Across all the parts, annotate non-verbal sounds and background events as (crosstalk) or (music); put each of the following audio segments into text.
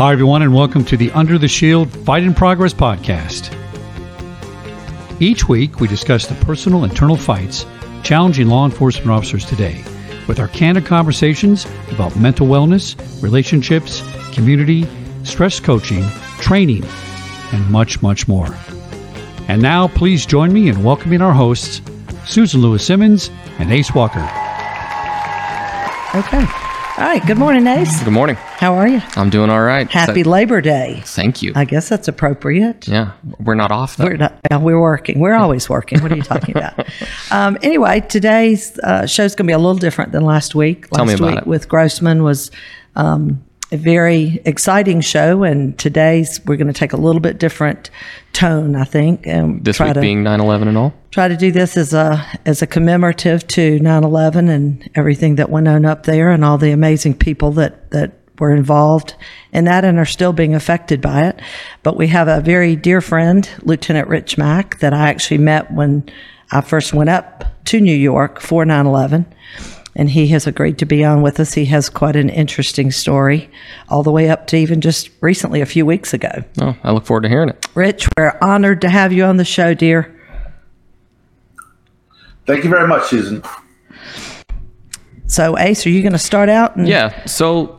Hi, everyone, and welcome to the Under the Shield Fight in Progress podcast. Each week, we discuss the personal internal fights challenging law enforcement officers today with our candid conversations about mental wellness, relationships, community, stress coaching, training, and much, much more. And now, please join me in welcoming our hosts, Susan Lewis Simmons and Ace Walker. Okay. All right. Good morning, Ace. Good morning. How are you? I'm doing all right. Happy So- Labor Day. Thank you. I guess that's appropriate. yeah, we're not off though. We're not, we're working. We're always working. What are you talking about? (laughs) Um, anyway, today's uh, show's going to be a little different than last week. Tell me last about week it. with Grossman was um, a very exciting show, and today's we're going to take a little bit different tone, I think, and this week to being 9/11 and all. try to do this as a as a commemorative to 9/11 and everything that went on up there and all the amazing people that that were involved in that and are still being affected by it. But we have a very dear friend, Lieutenant Rich Mack, that I actually met when I first went up to New York for 9/11. And he has agreed to be on with us. He has quite an interesting story, all the way up to even just recently, a few weeks ago. Oh, I look forward to hearing it. Rich, we're honored to have you on the show, dear. Thank you very much, Susan. So, Ace, are you going to start out? And Yeah. So,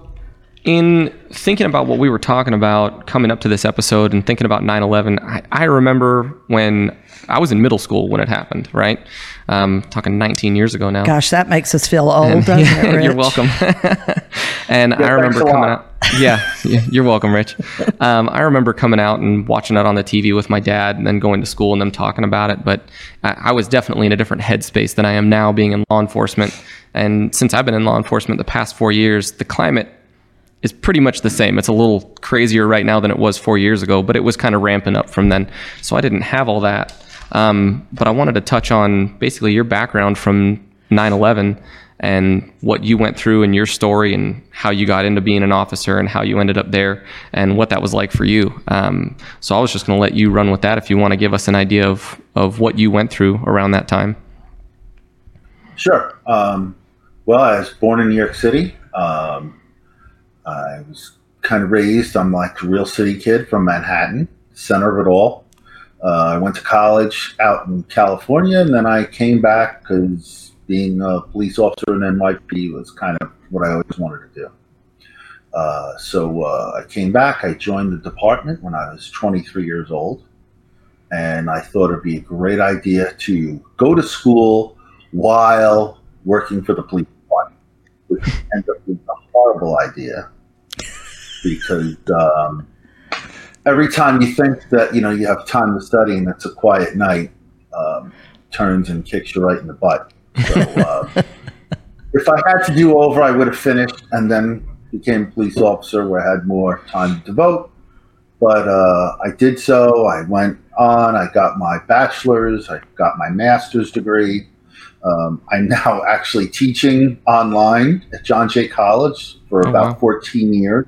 in thinking about what we were talking about coming up to this episode and thinking about 9/11, I, I remember when I was in middle school when it happened. Right, um, talking 19 years ago now. Gosh, that makes us feel old, (laughs) doesn't it, (laughs) Rich? you're welcome. (laughs) and I remember coming out. Yeah, yeah, you're welcome, Rich. Um, I remember coming out and watching it on the TV with my dad, and then going to school and them talking about it. But I, I was definitely in a different headspace than I am now, being in law enforcement. And since I've been in law enforcement the past four years, the climate is pretty much the same. It's a little crazier right now than it was four years ago, but it was kind of ramping up from then. So I didn't have all that. Um, but I wanted to touch on basically your background from 9 11 and what you went through and your story and how you got into being an officer and how you ended up there and what that was like for you. Um, so I was just going to let you run with that if you want to give us an idea of, of what you went through around that time. Sure. Um, well, I was born in New York City. Um, I was kind of raised. I'm like a real city kid from Manhattan, center of it all. Uh, I went to college out in California, and then I came back because being a police officer in NYPD was kind of what I always wanted to do. Uh, so uh, I came back. I joined the department when I was 23 years old, and I thought it'd be a great idea to go to school while working for the police department, which ended up being a horrible idea because um, every time you think that you know you have time to study and it's a quiet night, um, turns and kicks you right in the butt. So uh, (laughs) if I had to do over, I would have finished and then became a police officer where I had more time to devote. But uh, I did so. I went on. I got my bachelor's. I got my master's degree. Um, I'm now actually teaching online at John Jay College for Oh, about wow. 14 years.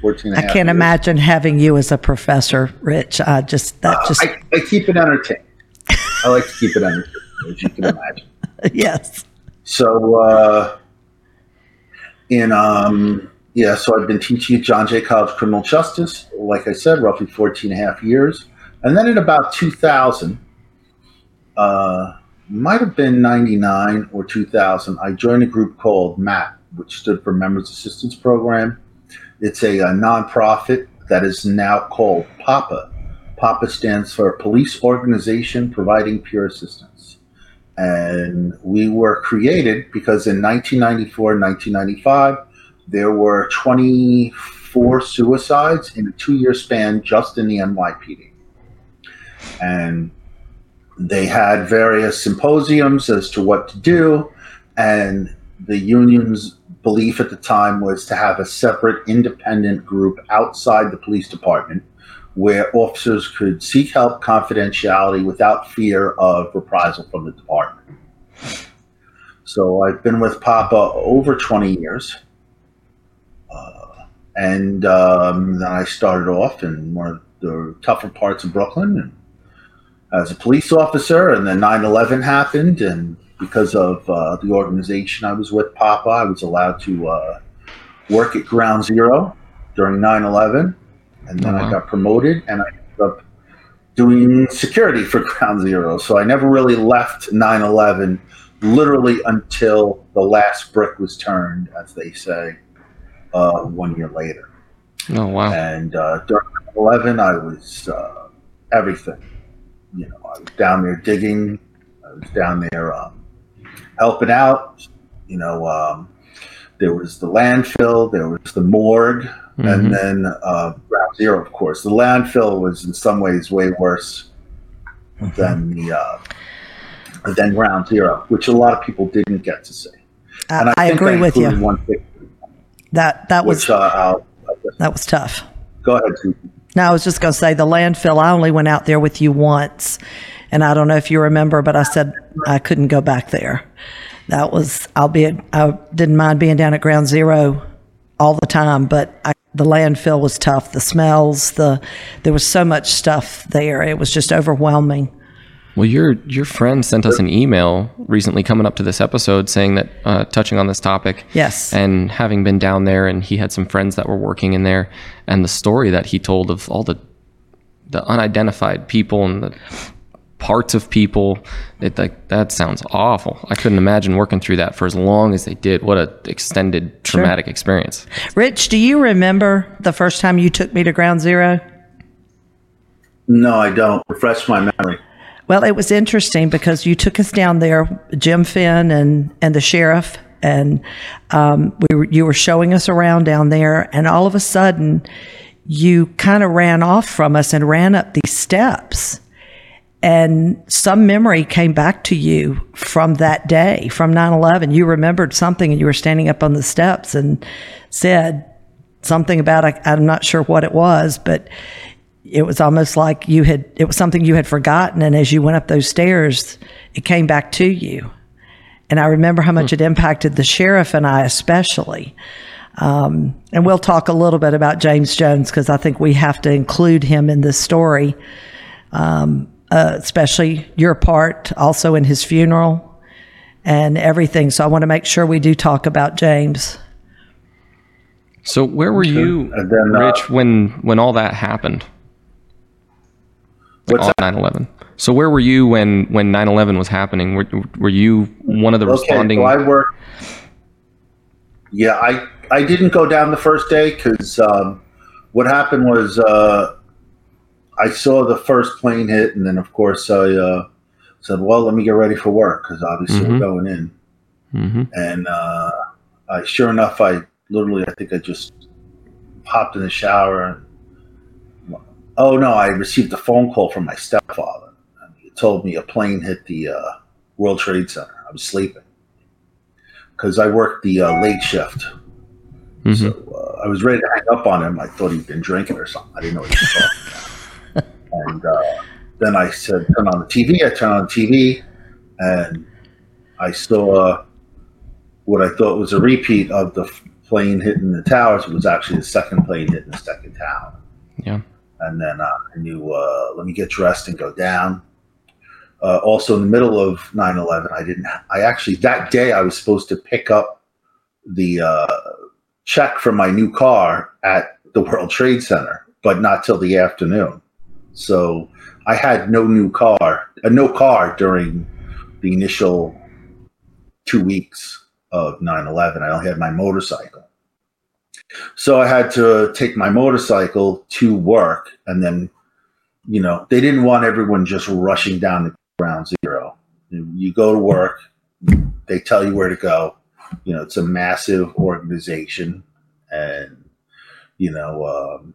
14 and a I can't years. imagine having you as a professor, Rich. I just that just I, I keep it entertaining. I like to keep it entertaining, as you can imagine. (laughs) yes. So, uh, in um, yeah, so I've been teaching at John Jay College Criminal Justice, like I said, roughly 14 and a half years. And then in about 2000, uh, might have been 99 or 2000, I joined a group called MAP, which stood for Members Assistance Program. It's a, a nonprofit that is now called POPPA. POPPA stands for Police Organization Providing Peer Assistance. And we were created because in 1994, 1995, there were 24 suicides in a two year span just in the NYPD. And they had various symposiums as to what to do. And the union's belief at the time was to have a separate independent group outside the police department where officers could seek help confidentiality without fear of reprisal from the department. So I've been with POPPA over 20 years. Uh, and um, then I started off in one of the tougher parts of Brooklyn as a police officer. And then 9 11 happened. And because of uh, the organization I was with, POPPA, I was allowed to uh, work at Ground Zero during 9/11, and then Oh, I got promoted, and I ended up doing security for (laughs) Ground Zero. So I never really left 9/11, literally until the last brick was turned, as they say, uh, one year later. Oh wow. And uh, during 11, I was uh, everything. You know, I was down there digging. I was down there um, helping out. You know, um, there was the landfill, there was the morgue, Mhm. and then uh, Ground Zero, of course. The landfill was in some ways way worse than the uh, than Ground Zero, which a lot of people didn't get to see. And I, I agree with you. One picture, That that was which uh, that was tough. go ahead. Susan. No, I was just going to say the landfill. I only went out there with you once, and I don't know if you remember, but I said I couldn't go back there. That was, albeit I didn't mind being down at Ground Zero all the time, but I, the landfill was tough. The smells, the there was so much stuff there. It was just overwhelming. Well, your your friend sent us an email recently coming up to this episode saying that uh, touching on this topic. Yes. And having been down there, and he had some friends that were working in there, and the story that he told of all the the unidentified people and the parts of people, it like that sounds awful. I couldn't imagine working through that for as long as they did. What a extended traumatic experience. Rich, do you remember the first time you took me to Ground Zero? No, I don't. Refresh my memory. Well, it was interesting because you took us down there, Jim Finn and and the sheriff, and um, we were, you were showing us around down there, and all of a sudden, you kind of ran off from us and ran up these steps, and some memory came back to you from that day, from 9-11. You remembered something, and you were standing up on the steps and said something about I, I'm not sure what it was, but it was almost like you had it was something you had forgotten. And as you went up those stairs it came back to you. And i remember how much it impacted the sheriff and i especially. Um, and we'll talk a little bit about james jones because i think we have to include him in this story. Um, uh, especially your part also in his funeral and everything so i want to make sure we do talk about james So where were you, And then, uh, Rich, when when all that happened? What's on 9/11. So where were you when when 9/11 was happening? Were were you one of the responding? Okay, so I worked. Yeah, I I didn't go down the first day because um, what happened was uh, I saw the first plane hit, and then of course I uh, said, "Well, let me get ready for work because obviously Mhm. we're going in." hmm And uh, I, sure enough, I literally I think I just popped in the shower. And, oh no, I received a phone call from my stepfather. And he told me a plane hit the uh, World Trade Center. I was sleeping because I worked the uh, late shift. hmm So uh, I was ready to hang up on him. I thought he'd been drinking or something. I didn't know what he was talking about. And uh, then I said, turn on the TV. I turned on the TV and I saw what I thought was a repeat of the plane hitting the towers. It was actually the second plane hitting the second tower. Yeah. And then uh, I knew, uh, let me get dressed and go down. Uh, also, in the middle of 9 11, I didn't, I actually, that day I was supposed to pick up the uh, check for my new car at the World Trade Center, but not till the afternoon. So I had no new car, uh, no car during the initial two weeks of 9-11 i only had my motorcycle. So i had to take my motorcycle to work and then you know they didn't want everyone just rushing down to ground zero. You go to work they tell you where to go. You know it's a massive organization and you know um,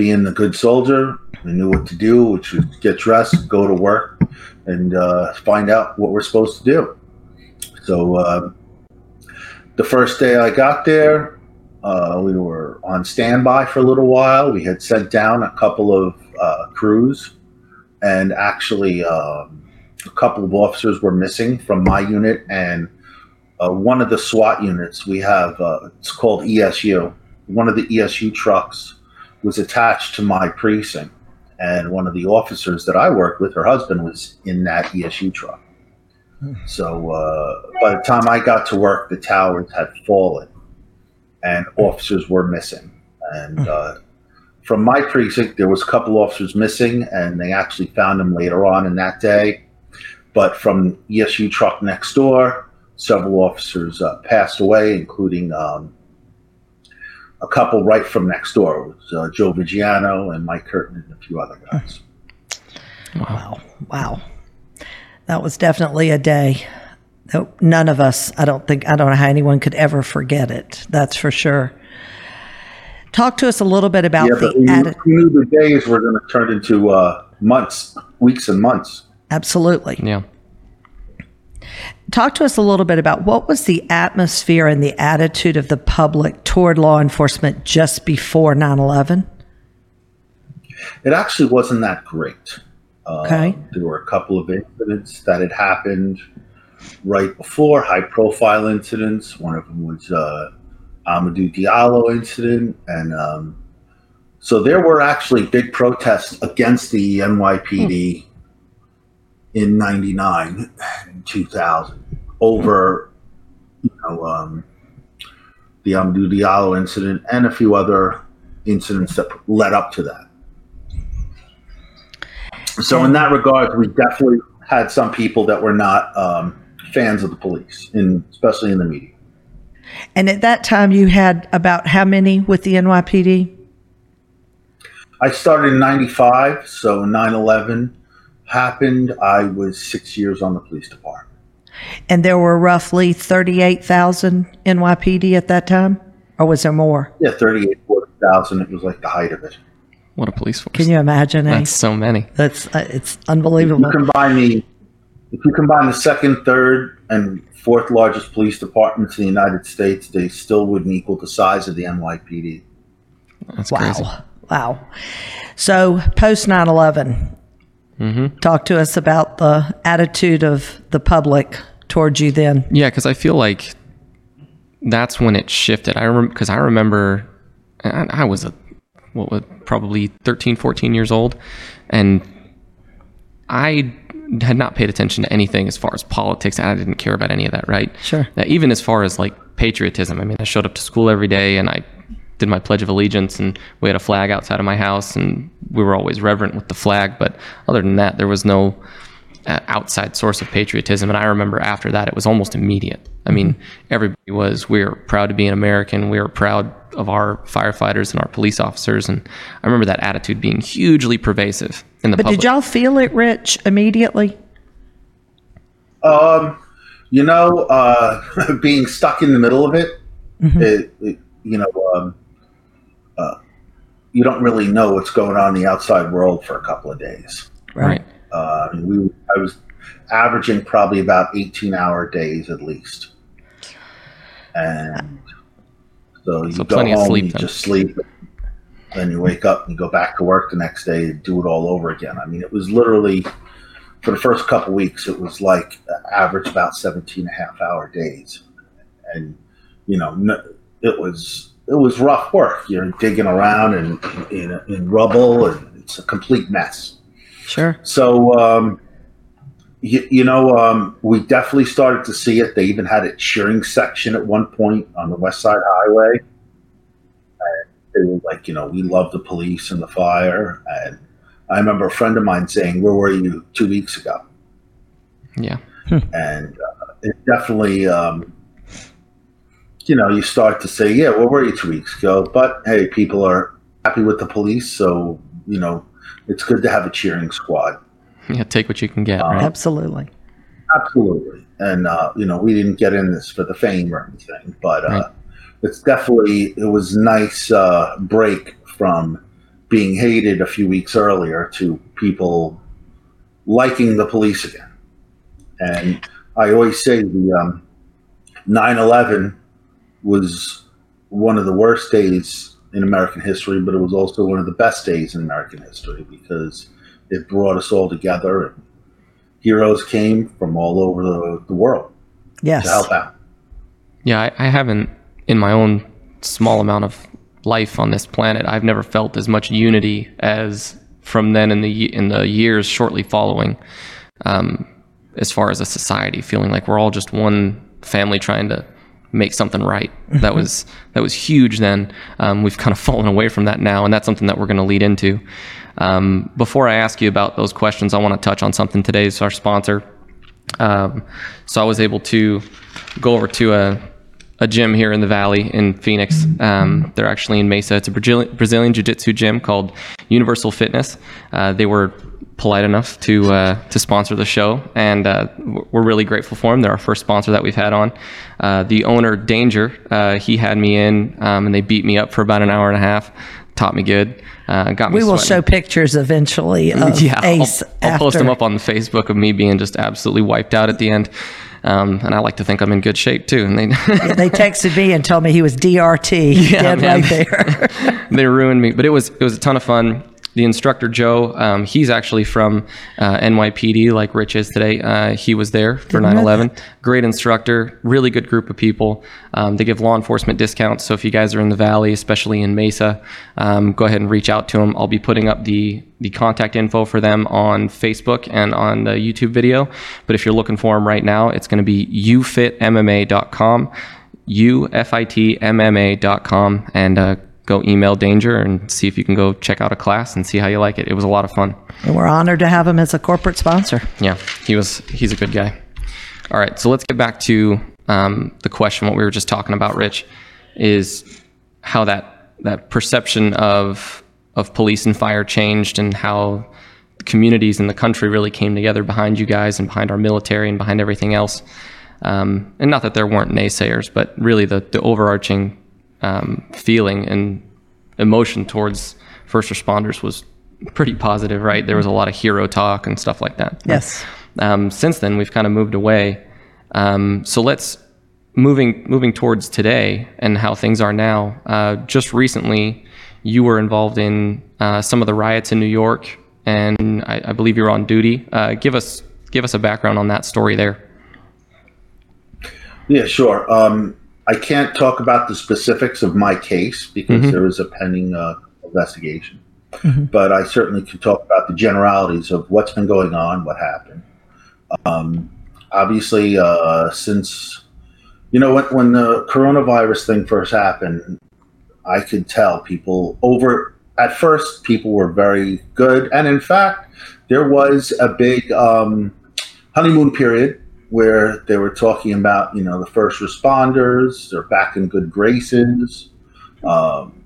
being a good soldier we knew what to do which was get dressed go to work and uh, find out what we're supposed to do so uh, the first day I got there, uh, we were on standby for a little while. We had sent down a couple of uh, crews, and actually, um, a couple of officers were missing from my unit and uh, one of the SWAT units. We have uh, it's called ESU. One of the ESU trucks was attached to my precinct, and one of the officers that I worked with, her husband, was in that ESU truck. So uh, by the time I got to work, the towers had fallen, and officers were missing. And uh, from my precinct, there was a couple officers missing, and they actually found them later on in that day. But from ESU truck next door, several officers uh, passed away, including um, a couple right from next door. Was uh, Joe Vigiano and Mike Curtin and a few other guys. Wow. Wow. That was definitely a day that none of us, I don't think, I don't know how anyone could ever forget it. That's for sure. Talk to us a little bit about Yeah, but we the knew, attitude. we knew the days were going to turn into uh, months, weeks, and months. Absolutely. Yeah. Talk to us a little bit about what was the atmosphere and the attitude of the public toward law enforcement just before 9 11? It actually wasn't that great. Uh, Okay. There were a couple of incidents that had happened right before, high profile incidents. One of them was uh, Amadou Diallo incident. And um, so there were actually big protests against the NYPD in 99 and 2000 over, you know, um, the Amadou Diallo incident and a few other incidents that led up to that. So in that regard, we definitely had some people that were not um, fans of the police, in, especially in the media. And at that time, you had about how many with the NYPD? I started in '95, so 9/11 happened. I was six years on the police department. And there were roughly 38,000 NYPD at that time? Or was there more? Yeah, 38, 40,000. It was like the height of it. What a police force. Can you imagine? eh? That's so many. That's uh, it's If unbelievable. you combine the, if you combine the second, third, and fourth largest police departments in the United States, they still wouldn't equal the size of the NYPD. That's Wow. crazy. Wow. So post 9 11, Mm-hmm. talk to us about the attitude of the public towards you then. Yeah, because I feel like that's when it shifted. I remember because I remember I, I was a what was probably 13, 14 years old, and I had not paid attention to anything as far as politics. and I didn't care about any of that. Right? Sure. Now, even as far as like patriotism, I mean, I showed up to school every day and I did my Pledge of Allegiance, and we had a flag outside of my house, and we were always reverent with the flag. But other than that, there was no uh, outside source of patriotism. And I remember after that, it was almost immediate. I mean, everybody was, we are proud to be an American. We are proud of our firefighters and our police officers. And I remember that attitude being hugely pervasive in the But public. did y'all feel it, Rich, immediately? Um, you know, uh, (laughs) being stuck in the middle of it, it, it you know, um, uh, you don't really know what's going on in the outside world for a couple of days. right. Uh, I we, I was averaging probably about 18 hour days at least. And so you So go home, sleep you then. just sleep, then you wake up and go back to work the next day and do it all over again. I mean, it was literally, for the first couple weeks, it was like average about 17 and a half hour days. And, you know, no, it was, it was rough work. You're digging around and in, in rubble and it's a complete mess. Sure. So, um, you, you know, um, we definitely started to see it. They even had a cheering section at one point on the West Side Highway. And they were like, you know, we love the police and the fire. And I remember a friend of mine saying, "Where were you two weeks ago?" Yeah. And uh, it definitely, um, you know, you start to say, "Yeah, where were you two weeks ago?" But hey, people are happy with the police, so you know, it's good to have a cheering squad. Yeah. Take what you can get. Uh, Right. Absolutely. Absolutely. And, uh, you know, we didn't get in this for the fame or anything, but uh, Right. it's definitely, it was nice uh, break from being hated a few weeks earlier to people liking the police again. And I always say the um, 9-11 was one of the worst days in American history, but it was also one of the best days in American history because it brought us all together and heroes came from all over the, the world Yes. to help out. Yeah, I, I haven't, in my own small amount of life on this planet, I've never felt as much unity as from then in the in the years shortly following. Um, as far as a society, feeling like we're all just one family trying to make something right. That was that was huge. Then um, we've kind of (laughs) fallen away from that now, and that's something that we're going to lead into. Um, before I ask you about those questions, I want to touch on something. Today's our sponsor. Um, so I was able to go over to a a gym here in the valley in Phoenix. Um, they're actually in Mesa. It's a Brazilian, Brazilian Jiu Jitsu gym called Universal Fitness. Uh, they were polite enough to uh, to sponsor the show, and uh, we're really grateful for them. They're our first sponsor that we've had on. Uh, the owner, Danger, uh, he had me in, um, and they beat me up for about an hour and a half. Taught me good. Uh, got me. We will sweating. show pictures eventually (laughs) of yeah, Ace I'll, I'll post them up on the Facebook of me being just absolutely wiped out at the end. Um, and I like to think I'm in good shape too. And they (laughs) they texted me and told me he was DRT, (laughs) Yeah, dead man. right there. they ruined me. But it was it was a ton of fun. The instructor Joe, um, he's actually from uh, NYPD, like Rich is today. Uh, he was there for 9/11. Great instructor, really good group of people. Um, they give law enforcement discounts. So if you guys are in the valley, especially in Mesa, um, go ahead and reach out to them. I'll be putting up the the contact info for them on Facebook and on the YouTube video. But if you're looking for them right now, it's going to be ufitmma.com, ufitmma.com, and uh, go email Danger and see if you can go check out a class and see how you like it. It was a lot of fun. and we're honored to have him as a corporate sponsor. Yeah, he was. He's a good guy. All right, so let's get back to um, the question. What we were just talking about, Rich, is how that that perception of of police and fire changed, and how communities in the country really came together behind you guys and behind our military and behind everything else. Um, and not that there weren't naysayers, but really the the overarching um, feeling and emotion towards first responders was pretty positive, right? There was a lot of hero talk and stuff like that. Yes. Um, since then, we've kind of moved away. Um, so let's moving moving towards today and how things are now. Uh, just recently, you were involved in uh, some of the riots in New York, and I, I believe you were on duty. Uh, give us give us a background on that story there. Yeah, sure. Um, I can't talk about the specifics of my case because there is a pending uh, investigation. But I certainly can talk about the generalities of what's been going on, what happened. Um, obviously, uh, since you know when, when the coronavirus thing first happened, I could tell people over at first people were very good, and in fact, there was a big um, honeymoon period where they were talking about you know the first responders they're back in good graces. Um,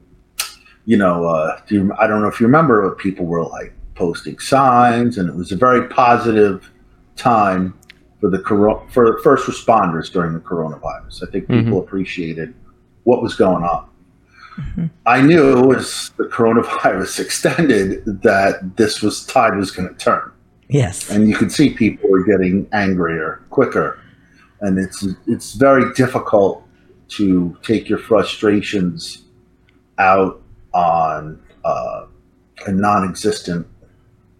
you know uh, do you, i don't know if you remember but people were like posting signs and it was a very positive time for the coro- for first responders during the coronavirus. I think people appreciated what was going on. I knew as the coronavirus (laughs) extended that this was tide was going to turn Yes. and you can see people are getting angrier quicker and it's it's very difficult to take your frustrations out on uh, a non-existent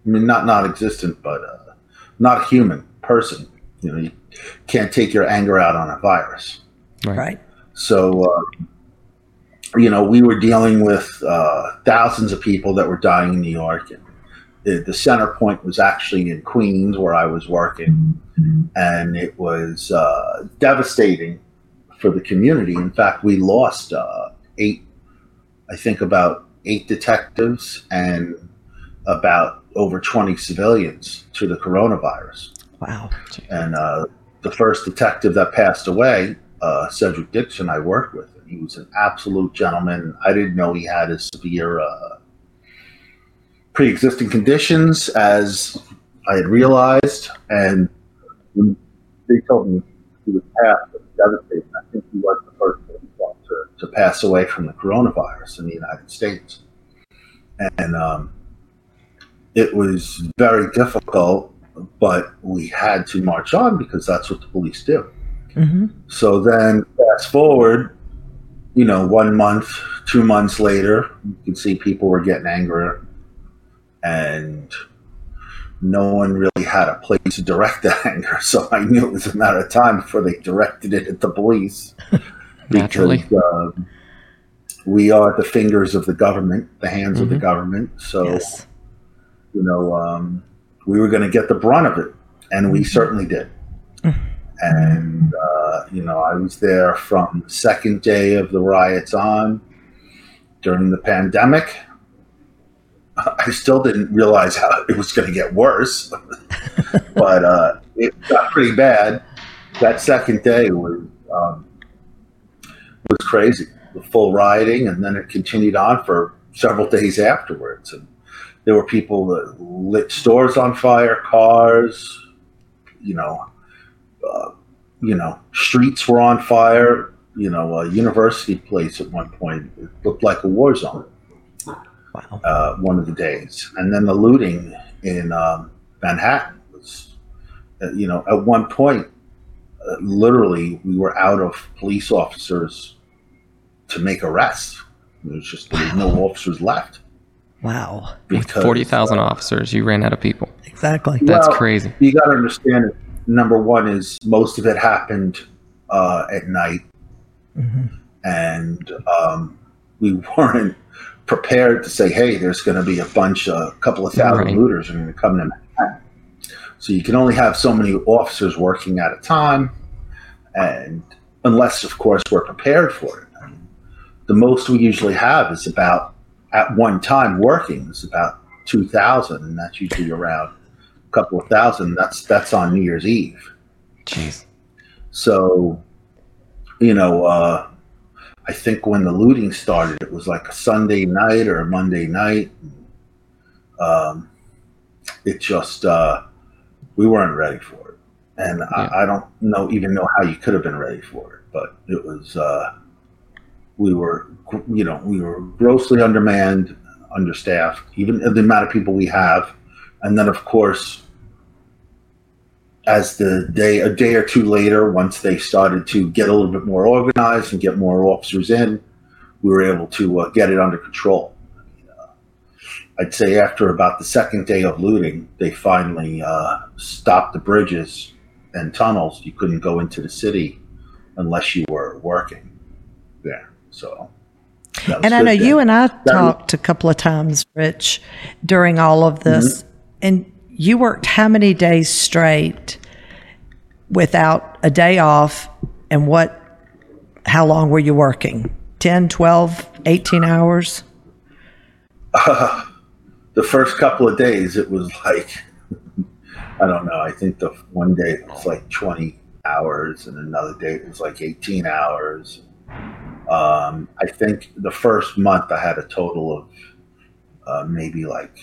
i mean not non-existent but uh, not a human person you know you can't take your anger out on a virus Right. so, uh, you know, we were dealing with uh, thousands of people that were dying in New York. And the, the center point was actually in Queens, where I was working. And it was uh, devastating for the community. In fact, we lost uh, eight, I think about eight detectives and about over 20 civilians to the coronavirus Wow. and uh, the first detective that passed away, uh, Cedric Dixon, I worked with. He was an absolute gentleman. I didn't know he had a severe uh, pre-existing conditions as I had realized, and when they told me he was passed, it was devastating. I think he was the first officer to pass away from the coronavirus in the United States, and um, it was very difficult but we had to march on because that's what the police do. hmm So then, fast forward, you know, one month, two months later, you can see people were getting angrier, and no one really had a place to direct that (laughs) anger. So I knew it was a matter of time before they directed it at the police. (laughs) Naturally. Because, um, we are the fingers of the government, the hands of the Mhm. government. So Yes. you know, um, we were going to get the brunt of it, and we certainly did. and uh, you know, I was there from the second day of the riots on during the pandemic. I still didn't realize how it was going to get worse, (laughs) but uh, it got pretty bad. That second day was um, was crazy, the full rioting, and then it continued on for several days afterwards. And there were people that lit stores on fire, cars, you know, uh, you know, streets were on fire. You know, a university place at one point it looked like a war zone. Wow. Uh, one of the days, and then the looting in um, Manhattan was, uh, you know, at one point, uh, literally, we were out of police officers to make arrests. There was just there was no officers left. Wow. With 40,000 uh, officers, you ran out of people. Exactly. That's Well, crazy. you got to understand it. Number one is most of it happened uh, at night, hmm and um, we (laughs) weren't prepared to say, "Hey, there's going to be a bunch, a couple of thousand Right. looters are going to come to Manhattan." So you can only have so many officers working at a time, and unless, of course, we're prepared for it. I mean, the most we usually have is about at one time working is about two thousand, and that's usually around a couple of thousand. That's that's on New Year's Eve. Jeez. So, you know, uh, I think when the looting started, it was like a Sunday night or a Monday night. Um, it just uh, we weren't ready for it, and Yeah. I, I don't know even know how you could have been ready for it. But it was uh, we were you know we were grossly undermanned, understaffed, even the amount of people we have, and then of course as the day a day or two later once they started to get a little bit more organized and get more officers in we were able to uh, get it under control uh, i'd say after about the second day of looting they finally uh, stopped the bridges and tunnels you couldn't go into the city unless you were working there so And I know then. you and I That- talked a couple of times, Rich, during all of this. Mm-hmm. And you worked how many days straight without a day off? And what, how long were you working? 10, 12, 18 hours? (laughs) the first couple of days it was like (laughs) i don't know i think the one day it was like 20 hours and another day it was like 18 hours um, i think the first month i had a total of uh, maybe like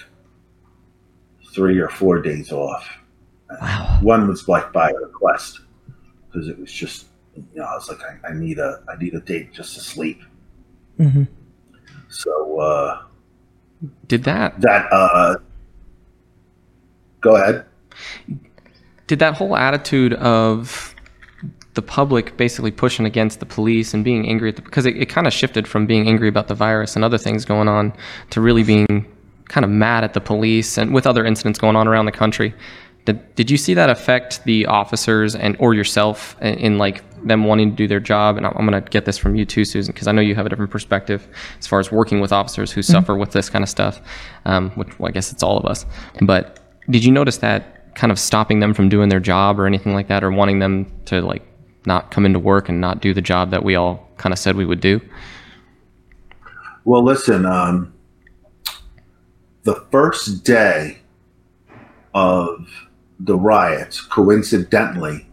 three or four days off. Wow. one was like by request because it was just you know i was like i, I need a i need a day just to sleep. Hmm so uh, Did that that uh, go ahead. Did that whole attitude of the public basically pushing against the police and being angry at the because it, it kind of shifted from being angry about the virus and other things going on to really being kind of mad at the police and with other incidents going on around the country. Did, did you see that affect the officers and or yourself in, in like them wanting to do their job? And i'm, I'm going to get this from you too susan because i know you have a different perspective as far as working with officers who suffer with this kind of stuff um, which well, i guess it's all of us. But did you notice that kind of stopping them from doing their job or anything like that or wanting them to like not come into work and not do the job that we all kind of said we would do? Well, listen, um, the first day of the riots, coincidentally,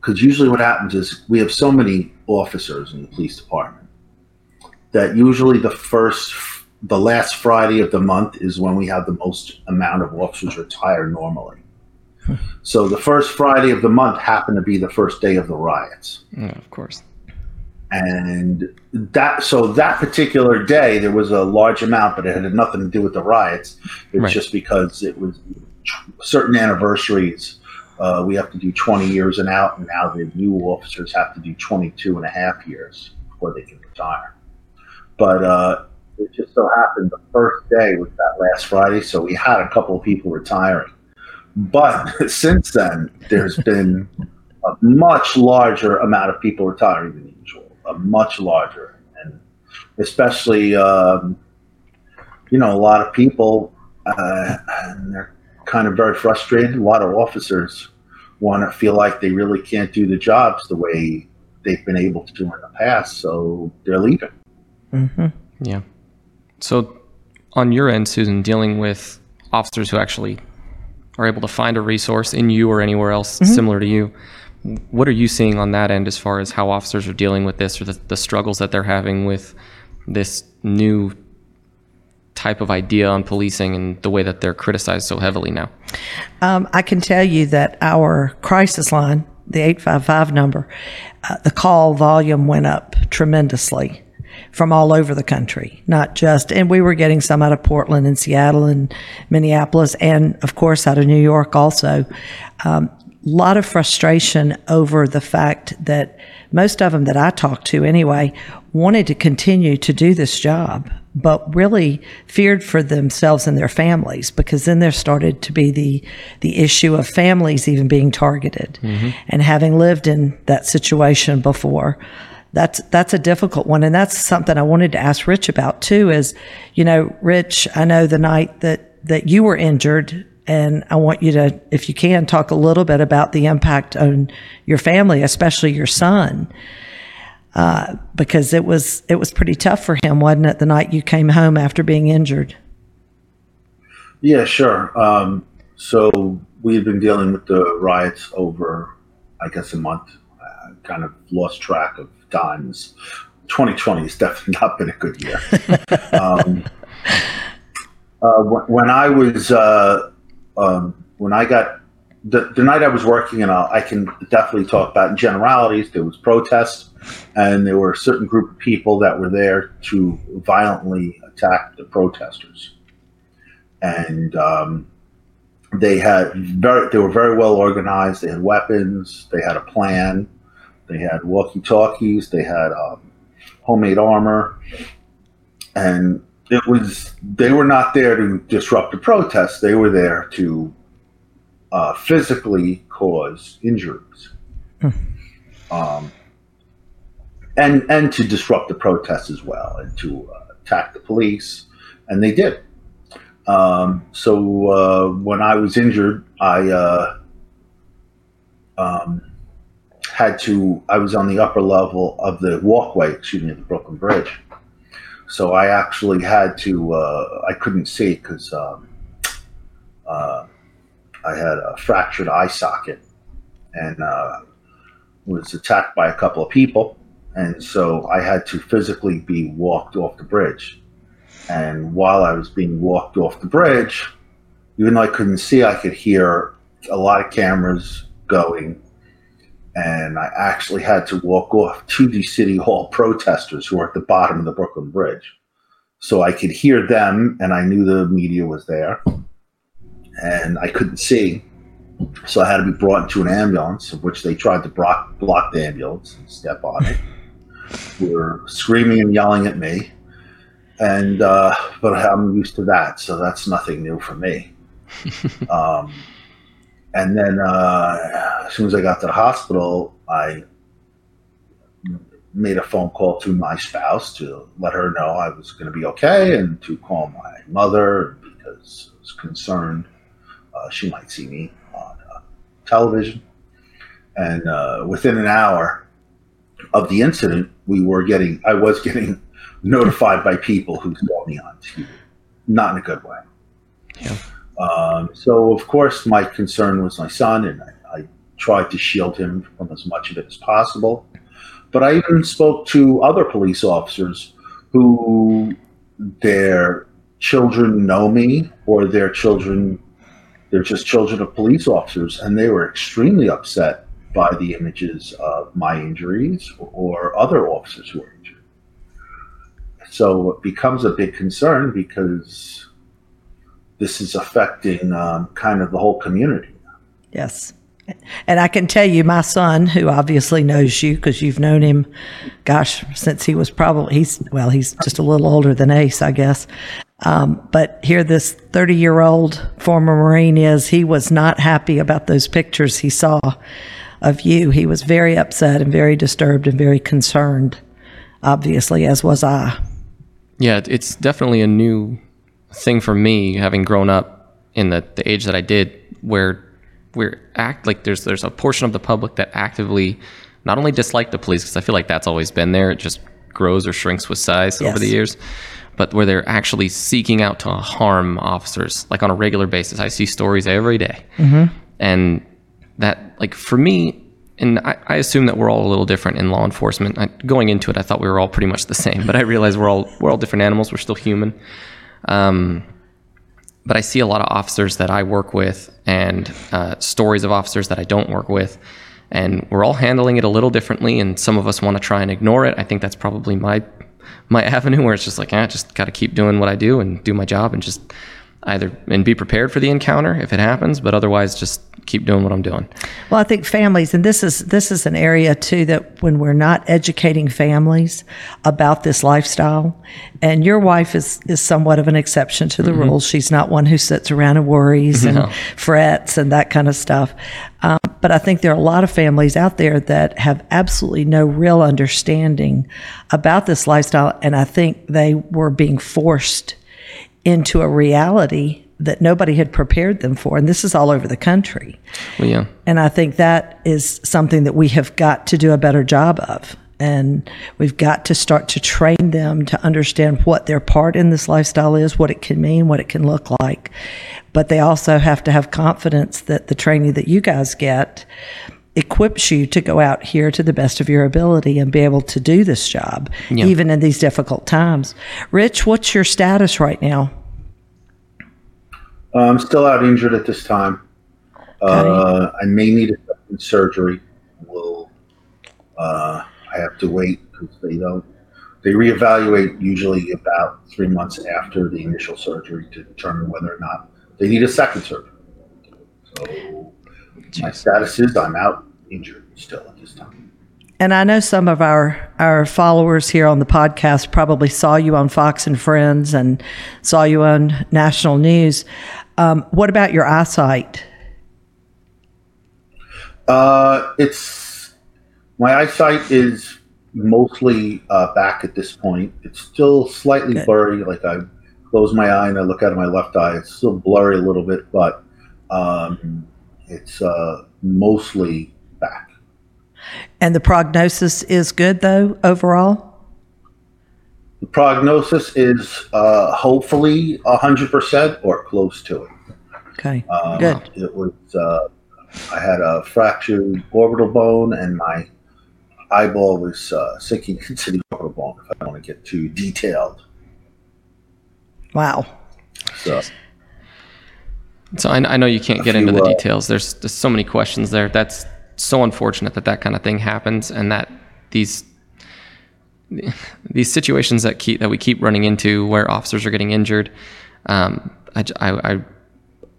because usually what happens is we have so many officers in the police department that usually the first, the last Friday of the month is when we have the most amount of officers retire normally. Hmm. So the first Friday of the month happened to be the first day of the riots. Yeah of course and that so that particular day there was a large amount but it had nothing to do with the riots. It's Right. just because it was certain anniversaries uh, we have to do 20 years and out and now the new officers have to do 22 and a half years before they can retire. But uh, it just so happened the first day was that last friday so we had a couple of people retiring. But (laughs) since then there's been a much larger amount of people retiring than usual, a much larger, and especially um, you know a lot of people, uh, and they're kind of very frustrated. A lot of officers want to feel like they really can't do the jobs the way they've been able to do in the past, so they're leaving. Mm-hmm. Yeah. So, on your end, Susan, dealing with officers who actually are able to find a resource in you or anywhere else mm-hmm. similar to you, what are you seeing on that end as far as how officers are dealing with this or the, the struggles that they're having with this new type of idea on policing and the way that they're criticized so heavily now? Um, I can tell you that our crisis line, the 855 number, uh, the call volume went up tremendously from all over the country, not just, and we were getting some out of Portland and Seattle and Minneapolis, and of course out of New York also. Um, lot of frustration over the fact that most of them that I talked to anyway wanted to continue to do this job, but really feared for themselves and their families because then there started to be the the issue of families even being targeted. Mm-hmm. And having lived in that situation before, that's that's a difficult one and that's something I wanted to ask Rich about too is you know Rich I know the night that that you were injured and I want you to, if you can, talk a little bit about the impact on your family, especially your son, uh, because it was it was pretty tough for him, wasn't it? The night you came home after being injured. Yeah, sure. Um, so we've been dealing with the riots over, I guess, a month. Uh, kind of lost track of times. 2020 has (laughs) definitely not been a good year. (laughs) um, uh, when, I was uh, um, when I got the, the night I was working, and I can definitely talk about in generalities, there was protests, and there were a certain group of people that were there to violently attack the protesters, and um, they had very they were very well organized. They had weapons, they had a plan, they had walkie talkies, they had um, homemade armor, and it was they were not there to disrupt the protests. They were there to uh, physically cause injuries, hmm. um, and and to disrupt the protests as well, and to uh, attack the police, and they did. Um, so uh, when I was injured, I uh, um, had to. I was on the upper level of the walkway, excuse me, the Brooklyn Bridge so I actually had to, uh, I couldn't see because um, uh, I had a fractured eye socket and uh, was attacked by a couple of people. And so I had to physically be walked off the bridge. And while I was being walked off the bridge, even though I couldn't see, I could hear a lot of cameras going and I actually had to walk off to the City Hall protesters who were at the bottom of the Brooklyn Bridge. So I could hear them, and I knew the media was there, and I couldn't see. So I had to be brought into an ambulance, of which they tried to block, block the ambulance and step on it. were screaming and yelling at me, and uh, but I'm used to that, so that's nothing new for me. (laughs) um, and then uh, as soon as I got to the hospital, I made a phone call to my spouse to let her know I was going to be okay and to call my mother because I was concerned uh, she might see me on uh, television. And uh, within an hour of the incident, we were getting, I was getting (laughs) notified by people who saw me on TV, not in a good way. Yeah. Um, so, of course, my concern was my son, and I, I, tried to shield him from as much of it as possible. But I even spoke to other police officers who their children know me, or their children, they're just children of police officers, and they were extremely upset by the images of my injuries or other officers who were injured. So it becomes a big concern because this is affecting um, kind of the whole community. Yes. And I can tell you, my son, who obviously knows you because you've known him, gosh, since he was probably, he's, well, he's just a little older than Ace, I guess. Um, but here this 30 year old former Marine is, he was not happy about those pictures he saw of you. He was very upset and very disturbed and very concerned, obviously, as was I. Yeah, it's definitely a new thing for me, having grown up in the, the age that I did, where we're act like there's there's a portion of the public that actively not only dislike the police because I feel like that's always been there. It just grows or shrinks with size over the years. But where they're actually seeking out to harm officers, like on a regular basis. I see stories every day. Mm-hmm. and that like for me and I, I assume that we're all a little different in law enforcement I, going into it i thought we were all pretty much the same but i realize we're all we're all different animals we're still human um, but i see a lot of officers that i work with and uh, stories of officers that i don't work with. And we're all handling it a little differently and some of us want to try and ignore it. I think that's probably my my (laughs) avenue where it's just like, eh, just got to keep doing what I do and do my job and just either and be prepared for the encounter if it happens, but otherwise just keep doing what I'm doing. Well, I think families, and this is this is an area too that when we're not educating families about this lifestyle, and your wife is is somewhat of an exception to the rules. She's not one who sits around and worries No. and frets and that kind of stuff. Um, but I think there are a lot of families out there that have absolutely no real understanding about this lifestyle, and I think they were being forced into a reality that nobody had prepared them for, and this is all over the country. Well, yeah. And I think that is something that we have got to do a better job of. And we've got to start to train them to understand what their part in this lifestyle is, what it can mean, what it can look like. But they also have to have confidence that the training that you guys get equips you to go out here to the best of your ability and be able to do this job, Yeah. even in these difficult times. Rich, what's your status right now? Uh, I'm still out injured at this time. Uh, I may need a second surgery. Will uh, I have to wait because they don't. They reevaluate usually about three months after the initial surgery to determine whether or not they need a second surgery. So my status is I'm out injured still at this time. And I know some of our our followers here on the podcast probably saw you on Fox and Friends and saw you on national news. Um, what about your eyesight? Uh, it's my eyesight is mostly uh, back at this point. It's still slightly Good. blurry. Like I close my eye and I look out of my left eye. It's still blurry a little bit, but um, it's uh, mostly back. And the prognosis is good though overall. The prognosis is uh, hopefully hundred percent or close to it. Okay, Um, good. It was. Uh, I had a fractured orbital bone, and my eyeball was uh, sinking (laughs) into the orbital bone. If I don't want to get too detailed, Wow. so So I, I know you can't get few, into the uh, details. There's, there's so many questions there. That's so unfortunate that that kind of thing happens, and that these these situations that keep that we keep running into where officers are getting injured. Um, I, I-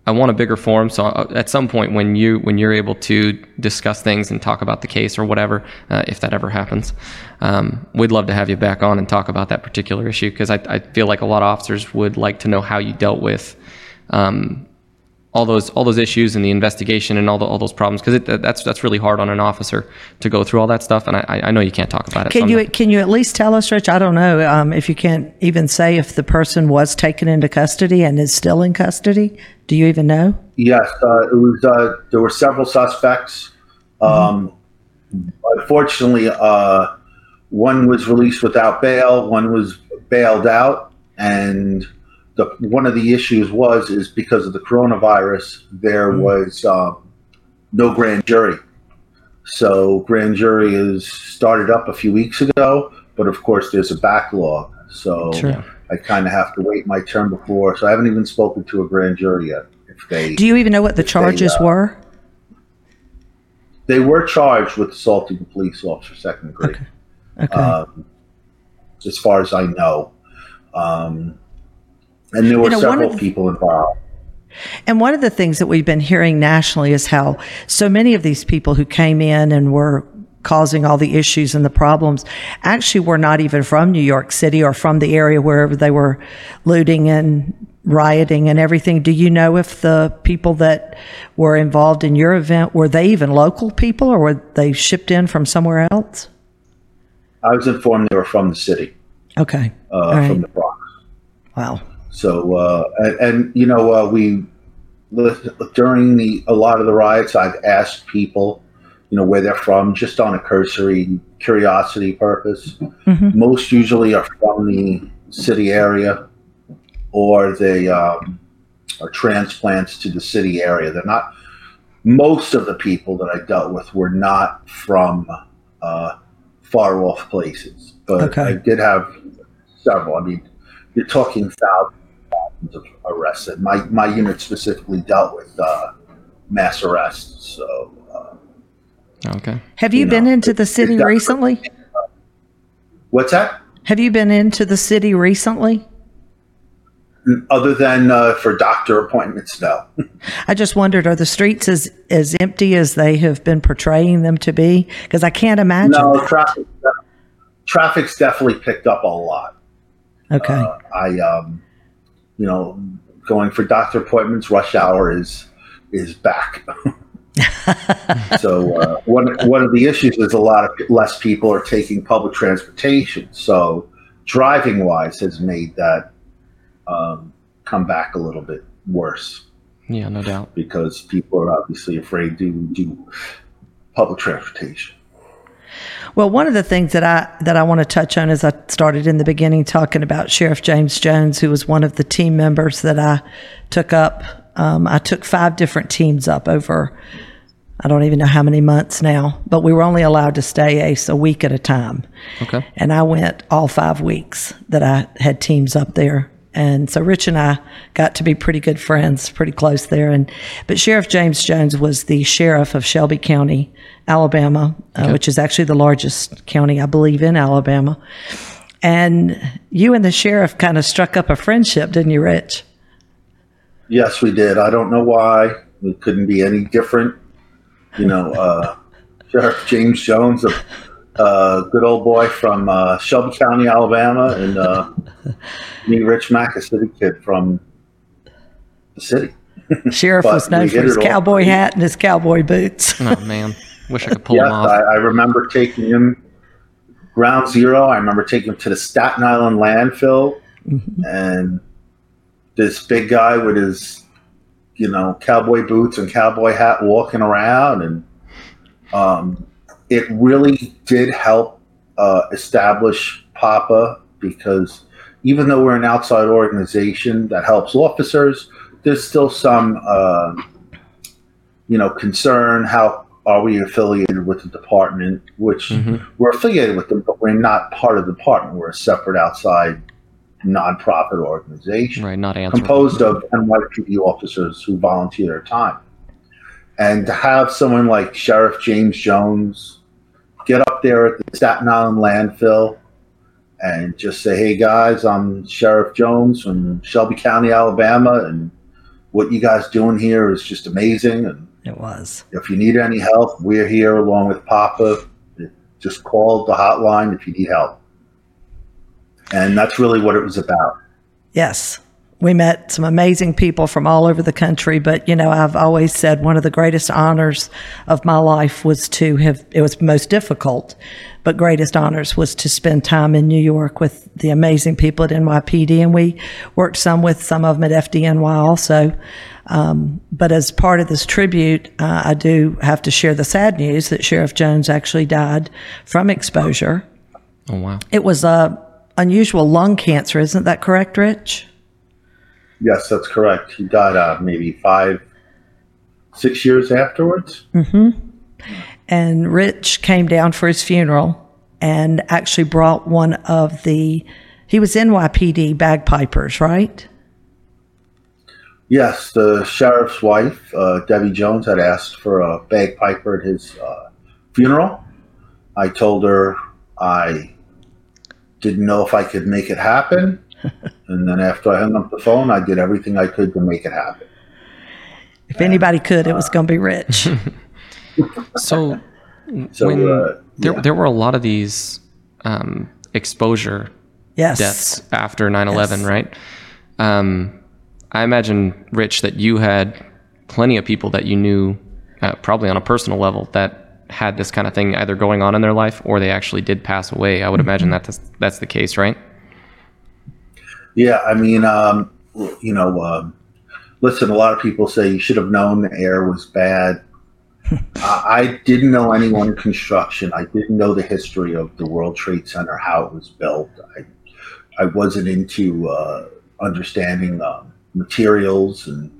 I want a bigger forum. So uh, at some point, when you when you're able to discuss things and talk about the case or whatever, uh, if that ever happens, um, we'd love to have you back on and talk about that particular issue because I, I feel like a lot of officers would like to know how you dealt with um, all those all those issues and the investigation and all the, all those problems because that's that's really hard on an officer to go through all that stuff. And I, I know you can't talk about it. Can I'm you not- can you at least tell us, Rich? I don't know um, if you can't even say if the person was taken into custody and is still in custody. Do you even know? yes, uh, it was. Uh, there were several suspects. Um, unfortunately, uh, one was released without bail. One was bailed out, and the one of the issues was is because of the coronavirus, there was um, no grand jury. So grand jury is started up a few weeks ago, but of course there's a backlog. So Sure. I kind of have to wait my turn before. So I haven't even spoken to a grand jury yet. If they Do you even know what the charges uh, were? they were charged with assaulting a police officer second degree, Okay. um, as far as I know. Um, and there were You know, several the- people involved. And one of the things that we've been hearing nationally is how so many of these people who came in and were causing all the issues and the problems actually were not even from New York City or from the area wherever they were looting and rioting and everything. Do you know if the people that were involved in your event were they even local people or were they shipped in from somewhere else? I was informed they were from the city, Okay. uh, right. from the Bronx. Wow. So, uh, and, and you know, uh, we during the a lot of the riots, I've asked people, you know, where they're from, just on a cursory curiosity purpose. Most usually are from the city area, or they um, are transplants to the city area. They're not. Most of the people that I dealt with were not from uh, far off places, but Okay. I did have several. I mean, you're talking thousands, thousands of arrests, and my my unit specifically dealt with uh, mass arrests. So. Uh, Okay. Have you, You been know, into the city it definitely- recently? what's that? Have you been into the city recently? Other than uh, for doctor appointments, no. (laughs) I just wondered, are the streets as, as empty as they have been portraying them to be? Because I can't imagine. No, traffic. Traffic's definitely picked up a lot. Okay. Uh, I, um, you know, going for doctor appointments, rush hour is is back. (laughs) so uh, one one of the issues is a lot of less people are taking public transportation. So driving wise has made that um, come back a little bit worse Yeah, no doubt. because people are obviously afraid to do public transportation. Well, one of the things that I that I want to touch on is I started in the beginning talking about Sheriff James Jones, who was one of the team members that I took up. Um, I took five different teams up over I don't even know how many months now, but we were only allowed to stay ace a week at a time. Okay. And I went all five weeks that I had teams up there. And so Rich and I got to be pretty good friends, pretty close there. And but Sheriff James Jones was the sheriff of Shelby County, Alabama, uh, which is actually the largest county, I believe, in Alabama. And you and the sheriff kind of struck up a friendship, didn't you, Rich? Yes, we did. I don't know why. It couldn't be any different. You know, uh, (laughs) Sheriff James Jones, a uh, good old boy from uh, Shelby County, Alabama, and uh, (laughs) me, Rich Mack, a city kid from the city. (laughs) Sheriff was known for his it off. cowboy hat and his cowboy boots. Oh man, wish I could pull Yes, them off. I, I remember taking him ground zero. I remember taking him to the Staten Island landfill, and this big guy with his, you know, cowboy boots and cowboy hat walking around, and um, it really did help uh, establish POPPA because even though we're an outside organization that helps officers, there's still some, uh, you know, concern. How are we affiliated with the department? Which Mhm. we're affiliated with them, but we're not part of the department. We're a separate outside nonprofit organization Right, not answering. composed of NYPD officers who volunteer their time. And to have someone like Sheriff James Jones get up there at the Staten Island landfill and just say, hey guys, I'm Sheriff Jones from Shelby County, Alabama, and what you guys doing here is just amazing. And It was. if you need any help, we're here along with POPPA. Just call the hotline if you need help. And that's really what it was about. Yes. We met some amazing people from all over the country, but you know, I've always said one of the greatest honors of my life was to have, it was most difficult, but greatest honors was to spend time in New York with the amazing people at NYPD. And we worked some with some of them at FDNY also. Um, but as part of this tribute, uh, I do have to share the sad news that Sheriff Jones actually died from exposure. Oh wow. It was a unusual lung cancer, isn't that correct, Rich? Yes, that's correct. He died uh, maybe five, six years afterwards. and Rich came down for his funeral and actually brought one of the he was NYPD bagpipers, right? Yes, the sheriff's wife, uh, Debbie Jones, had asked for a bagpiper at his uh, funeral. I told her I didn't know if I could make it happen. (laughs) and then after I hung up the phone, I did everything I could to make it happen. If anybody could, it was going to be Rich. (laughs) So, (laughs) So, when uh, there yeah. there were a lot of these um, exposure Yes. deaths after 9/11, right? Um, I imagine, Rich, that you had plenty of people that you knew, uh, probably on a personal level, that had this kind of thing either going on in their life or they actually did pass away. I would imagine that that's, that's the case, right? Yeah, I mean, um, you know, um, listen, a lot of people say you should have known the air was bad. I, (laughs) I didn't know anyone in construction. I didn't know the history of the World Trade Center, how it was built. I, I wasn't into uh, understanding um, materials and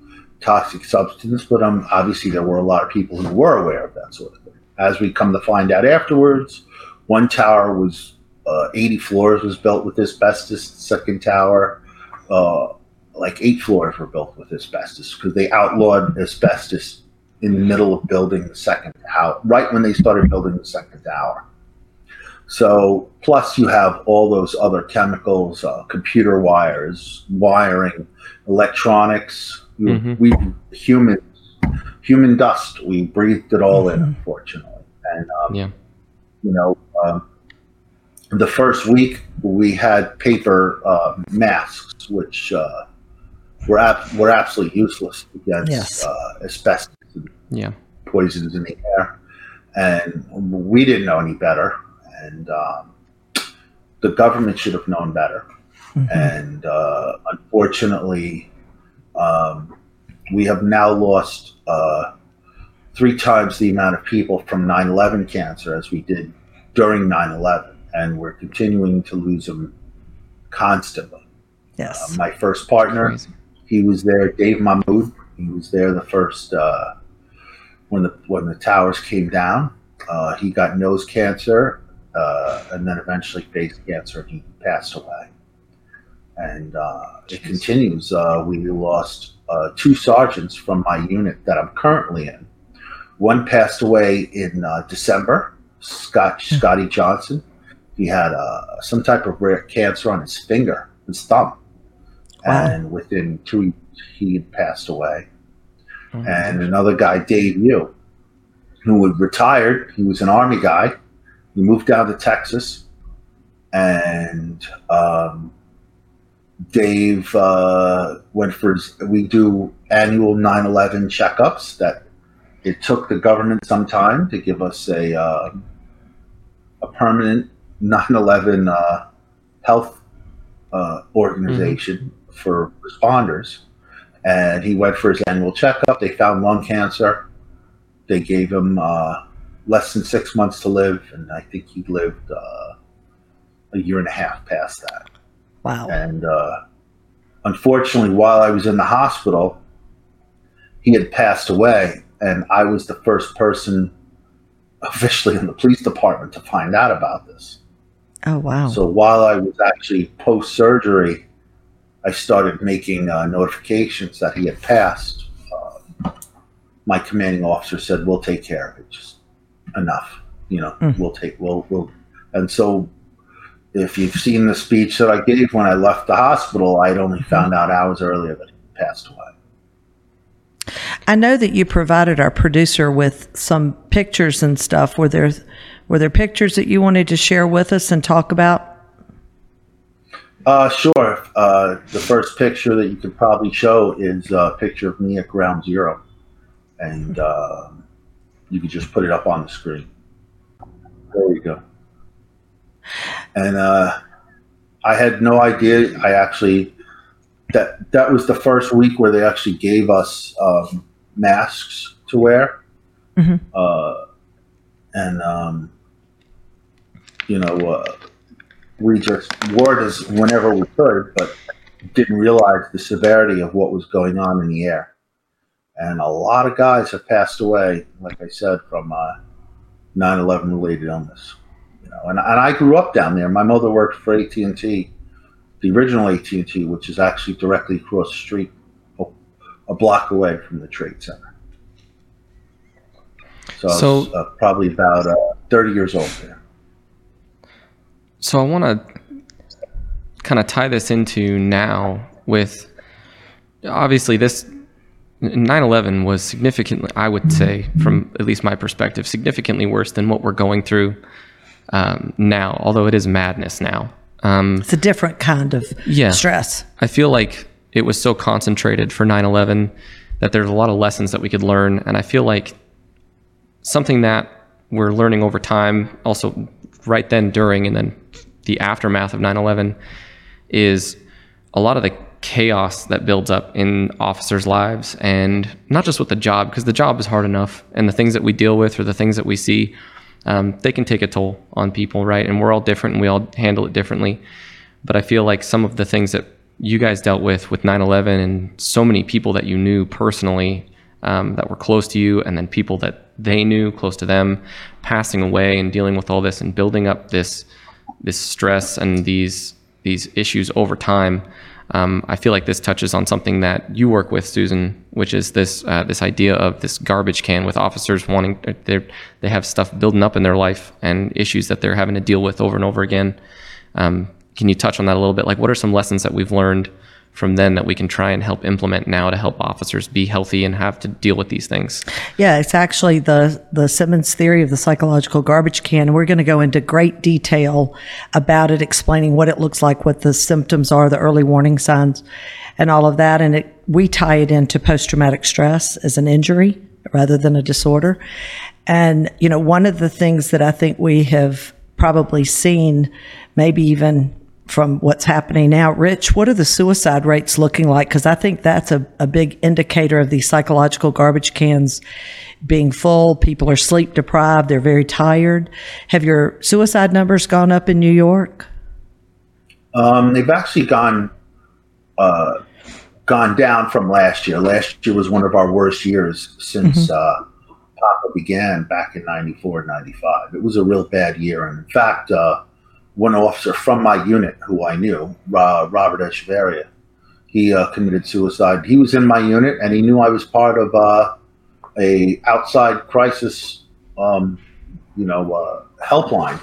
toxic substance, but um, obviously there were a lot of people who were aware of that sort of thing. As we come to find out afterwards, one tower was uh, 80 floors was built with asbestos. The second tower, uh, like eight floors were built with asbestos because they outlawed asbestos in the middle of building the second tower, right when they started building the second tower. So, plus you have all those other chemicals, uh, computer wires, wiring, electronics. Mhm. We, we humans, human dust. We breathed it all in, unfortunately, and um, Yeah. you know, um, the first week we had paper uh, masks, which uh, were ab- were absolutely useless against Yes. uh, asbestos and Yeah. poisons in the air, and we didn't know any better, and um, the government should have known better, and uh, unfortunately, um, we have now lost. Uh, three times the amount of people from 9-11 cancer as we did during 9-11 and we're continuing to lose them constantly. Yes. Uh, my first partner he was there dave mahmood he was there the first uh, when the when the towers came down. Uh, he got nose cancer uh, and then eventually face cancer he passed away. And uh, it continues. Uh, we lost uh, two sergeants from my unit that i'm currently in. One passed away in uh, december scott scotty johnson he had uh, some type of rare cancer on his finger his thumb Wow. and within two weeks he had passed away. Oh, And another guy, Dave Yu, who had retired, he was an army guy. He moved down to Texas, and um, Dave uh, went for his. We do annual 9/11 checkups. That it took the government some time to give us a uh, a permanent 9/11 uh, health uh, organization for responders. And he went for his annual checkup. They found lung cancer. They gave him uh, less than six months to live, and I think he lived uh, a year and a half past that. Wow. And uh, unfortunately, while I was in the hospital, he had passed away, and I was the first person (laughs) officially in the police department to find out about this. Oh, wow. So while I was actually post surgery, I started making uh, notifications that he had passed. Uh, my commanding officer said, "We'll take care of it. Just enough, you know. Mm. We'll take. We'll. We'll." And so, if you've seen the speech that I gave when I left the hospital, I'd only found out hours earlier that he passed away. I know that you provided our producer with some pictures and stuff. where there were there pictures that you wanted to share with us and talk about? Uh, sure. Uh, the first picture that you could probably show is a picture of me at ground zero. And uh, you could just put it up on the screen. There you go. And uh, I had no idea. I actually, that, that was the first week where they actually gave us um, masks to wear. Mhm. Uh, and, um, you know, uh, we just wore as whenever we could, but didn't realize the severity of what was going on in the air. And a lot of guys have passed away, like I said, from uh, 9/11 related illness. You know, and, and I grew up down there. My mother worked for AT and T, the original AT and T, which is actually directly across the street, a block away from the Trade Center. So, I So- was, uh, probably about uh, 30 years old there. So I want to kind of tie this into now with obviously this 9/11 was significantly, I would say, from at least my perspective, significantly worse than what we're going through um, now. Although it is madness now. Um, It's a different kind of Yeah. stress. I feel like it was so concentrated for 9 11 that there's a lot of lessons that we could learn. And I feel like something that we're learning over time, also right then, during, and then the aftermath of 9 11, is a lot of the chaos that builds up in officers' lives and not just with the job, because the job is hard enough and the things that we deal with or the things that we see, um, they can take a toll on people, right? And we're all different and we all handle it differently. But I feel like some of the things that you guys dealt with with 9 11 and so many people that you knew personally um, that were close to you, and then people that they knew close to them passing away and dealing with all this and building up this this stress and these these issues over time. Um, I feel like this touches on something that you work with, Susan, which is this uh, this idea of this garbage can with officers wanting they they have stuff building up in their life and issues that they're having to deal with over and over again. Um, can you touch on that a little bit? Like, what are some lessons that we've learned from then that we can try and help implement now to help officers be healthy and have to deal with these things? Yeah, it's actually the the Simmons theory of the psychological garbage can. We're going to go into great detail about it, explaining what it looks like, what the symptoms are, the early warning signs, and all of that. And it, we tie it into post traumatic stress as an injury rather than a disorder. And you know, one of the things that I think we have probably seen, maybe even from what's happening now. Rich, what are the suicide rates looking like? Because I think that's a, a big indicator of these psychological garbage cans being full. People are sleep deprived. They're very tired. Have your suicide numbers gone up in New York? Um, they've actually gone uh, gone down from last year. Last year was one of our worst years since mm-hmm. uh, POPPA began back in 94, 95. It was a real bad year. And in fact, uh, one officer from my unit who I knew, uh, Robert Echeverria. He uh, committed suicide. He was in my unit, and he knew I was part of uh, a outside crisis, um, you know, uh, helpline.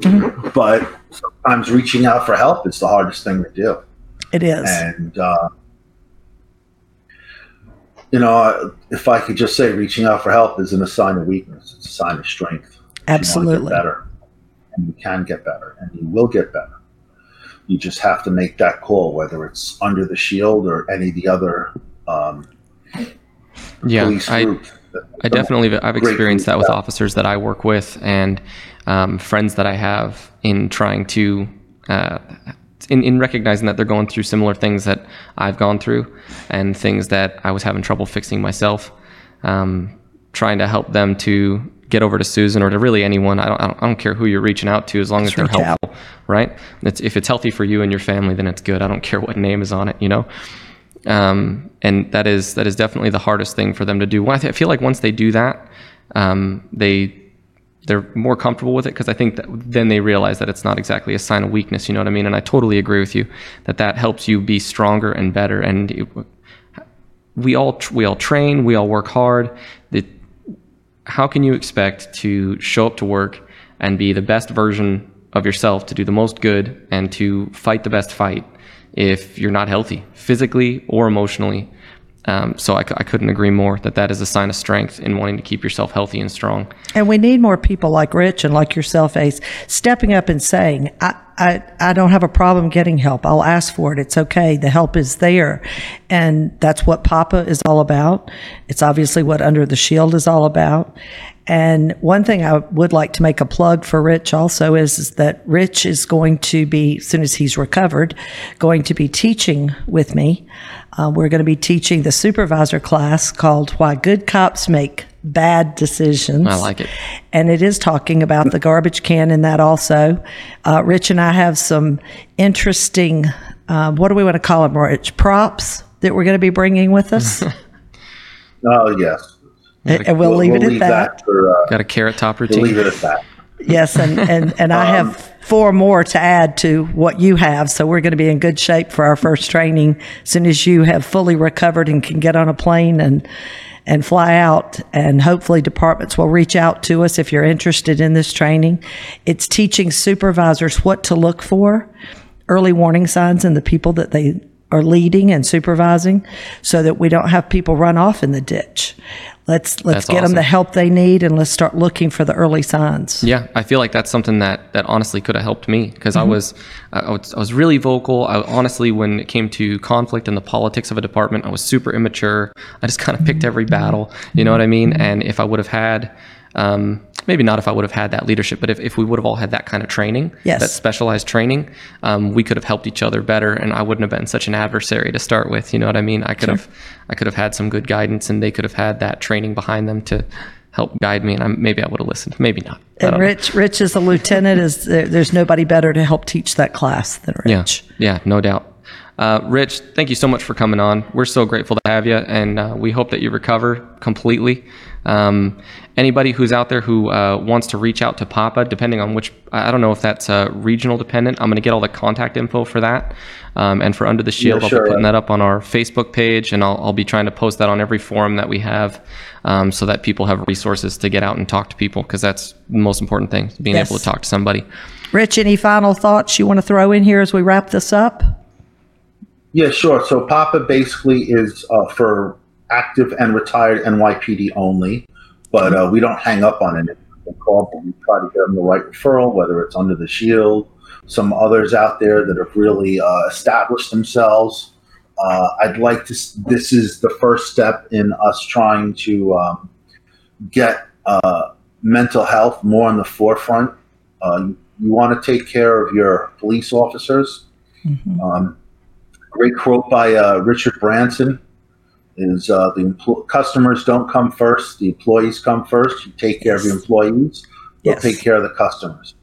Mm-hmm. But sometimes reaching out for help is the hardest thing to do. It is, and uh, you know, if I could just say, reaching out for help isn't a sign of weakness; it's a sign of strength. Absolutely, better and you can get better and you will get better. You just have to make that call, whether it's under the shield or any of the other um, yeah, I, I definitely I've experienced that with officers that I work with and um, friends that I have in trying to uh, in, in recognizing that they're going through similar things that I've gone through and things that I was having trouble fixing myself. Um, trying to help them to get over to Susan or to really anyone. I don't, I don't, I don't care who you're reaching out to as long as they're helpful, out. right? It's, if it's healthy for you and your family, then it's good. I don't care what name is on it, you know? Um, and that is, that is definitely the hardest thing for them to do. I, feel like once they do that, um, they, they're more comfortable with it because I think that then they realize that it's not exactly a sign of weakness. You know what I mean? And I totally agree with you that that helps you be stronger and better. And it, we all we all train, we all work hard. It, how can you expect to show up to work and be the best version of yourself to do the most good and to fight the best fight if you're not healthy physically or emotionally um, so I, I, couldn't agree more that that is a sign of strength in wanting to keep yourself healthy and strong. And we need more people like Rich and like yourself, Ace, stepping up and saying, I, I, I don't have a problem getting help. I'll ask for it. It's okay. The help is there. And that's what POPPA is all about. It's obviously what Under the Shield is all about. And one thing I would like to make a plug for Rich also is, is, that Rich is going to be, as soon as he's recovered, going to be teaching with me. Uh, we're going to be teaching the supervisor class called Why Good Cops Make Bad Decisions. I like it. And it is talking about the garbage can in that also. Uh, Rich and I have some interesting, uh, what do we want to call them, Rich? Props that we're going to be bringing with us. (laughs) oh, yes and we'll, we'll leave it we'll at that. that for, uh, Got a carrot top routine. We'll leave it at that. Yes, and and and I have um, four more to add to what you have, so we're going to be in good shape for our first training as soon as you have fully recovered and can get on a plane and and fly out. And hopefully, departments will reach out to us if you're interested in this training. It's teaching supervisors what to look for, early warning signs in the people that they are leading and supervising so that we don't have people run off in the ditch. Let's let's that's get awesome. them the help they need and let's start looking for the early signs. Yeah, I feel like that's something that that honestly could have helped me because mm-hmm. I was I was I was really vocal. I honestly when it came to conflict and the politics of a department, I was super immature. I just kind of picked every battle, you know what I mean? And if I would have had um, maybe not if I would have had that leadership, but if, if we would have all had that kind of training, Yes. that specialized training, um, we could have helped each other better, and I wouldn't have been such an adversary to start with. You know what I mean? I could have, I could have had some good guidance, and they could have had that training behind them to help guide me, and I, maybe I would have listened. Maybe not. And don't know. Rich, Rich is a lieutenant. Is there, there's nobody better to help teach that class than Yeah, Rich? yeah, no doubt. Uh, Rich, thank you so much for coming on. We're so grateful to have you, and uh, we hope that you recover completely. Um, anybody who's out there who uh, wants to reach out to POPPA, depending on which, I I don't know if that's uh, regional dependent. I'm going to get all the contact info for that. Um, and for Under the Shield, I'll be putting that up on our Facebook page, and I'll, I'll be trying to post that on every forum that we have um, so that people have resources to get out and talk to people because that's the most important thing, being Yes. able to talk to somebody. Rich, any final thoughts you want to throw in here as we wrap this up? Yeah, sure. So POPPA basically is uh, for active and retired NYPD only, but uh, we don't hang up on it. We call, but we try to get them the right referral, whether it's under the shield, some others out there that have really uh, established themselves. Uh, I'd like to. This is the first step in us trying to um, get uh, mental health more on the forefront. Uh, you want to take care of your police officers. Um, great quote by uh, Richard Branson is uh, the empl- customers don't come first, the employees come first. You take care of your employees, you'll Yes. take care of the customers.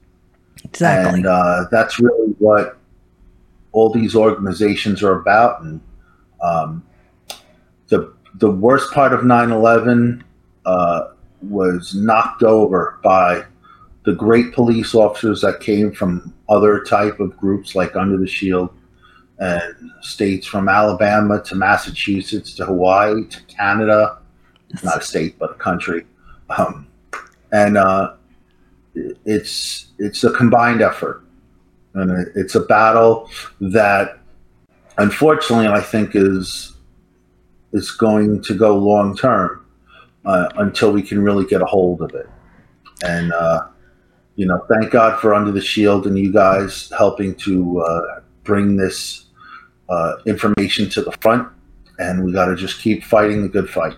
Exactly. And uh, that's really what all these organizations are about. And um, the the worst part of 9/11 uh, was knocked over by the great police officers that came from other type of groups like Under the Shield and states from Alabama to Massachusetts to Hawaii to Canada, not a state but a country, um, and uh, it's it's a combined effort, and it's a battle that, unfortunately, I think is is going to go long term uh, until we can really get a hold of it, and. Uh, you know, thank God for Under the Shield and you guys helping to uh, bring this uh, information to the front. And we got to just keep fighting the good fight.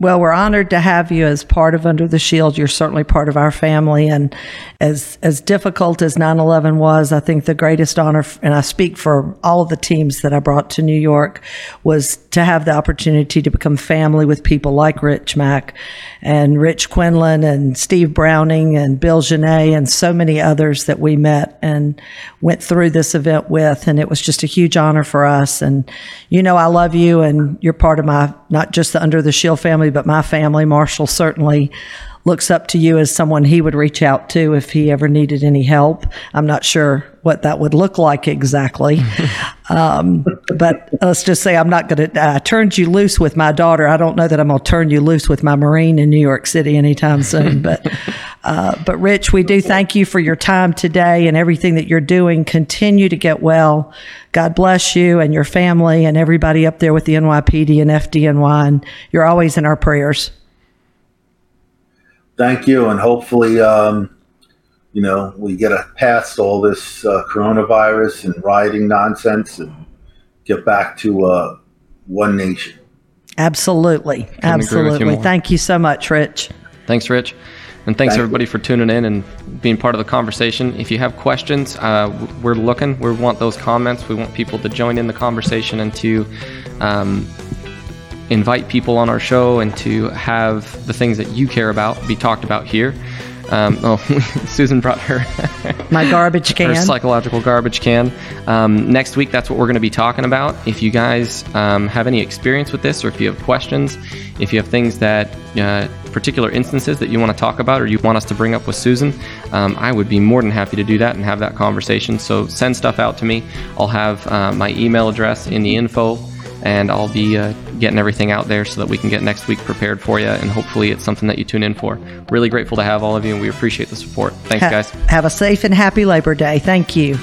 Well, we're honored to have you as part of Under the Shield. You're certainly part of our family, and as as difficult as 9/11 was, I think the greatest honor, and I speak for all of the teams that I brought to New York, was to have the opportunity to become family with people like Rich Mack, and Rich Quinlan, and Steve Browning, and Bill Genet, and so many others that we met and went through this event with, and it was just a huge honor for us. And you know, I love you, and you're part of my not just the Under the Shield family, but my family. Marshall certainly looks up to you as someone he would reach out to if he ever needed any help. I'm not sure what that would look like exactly. (laughs) um, but let's just say I'm not going to, I turned you loose with my daughter. I don't know that I'm going to turn you loose with my Marine in New York City anytime soon. But, (laughs) uh, but Rich, we do thank you for your time today and everything that you're doing. Continue to get well. God bless you and your family and everybody up there with the NYPD and FDNY. And you're always in our prayers. Thank you. And hopefully, um, you know, we get a past all this uh, coronavirus and rioting nonsense and get back to uh, one nation. Absolutely. agree with you Absolutely. more. Thank you so much, Rich. Thanks, Rich. And thanks Thank you. everybody for tuning in and being part of the conversation. If you have questions, uh, we're looking. We want those comments. We want people to join in the conversation and to um, invite people on our show and to have the things that you care about be talked about here. Um, (laughs) oh, (laughs) Susan brought her (laughs) My garbage can, her psychological garbage can. Um, next week, that's what we're going to be talking about. If you guys um, have any experience with this, or if you have questions, if you have things that uh, particular instances that you want to talk about, or you want us to bring up with Susan, um, I would be more than happy to do that and have that conversation. So send stuff out to me. I'll have uh, my email address in the info. And I'll be uh, getting everything out there so that we can get next week prepared for you. And hopefully, it's something that you tune in for. Really grateful to have all of you, and we appreciate the support. Thanks, Ha- guys. Have a safe and happy Labor Day. Thank you.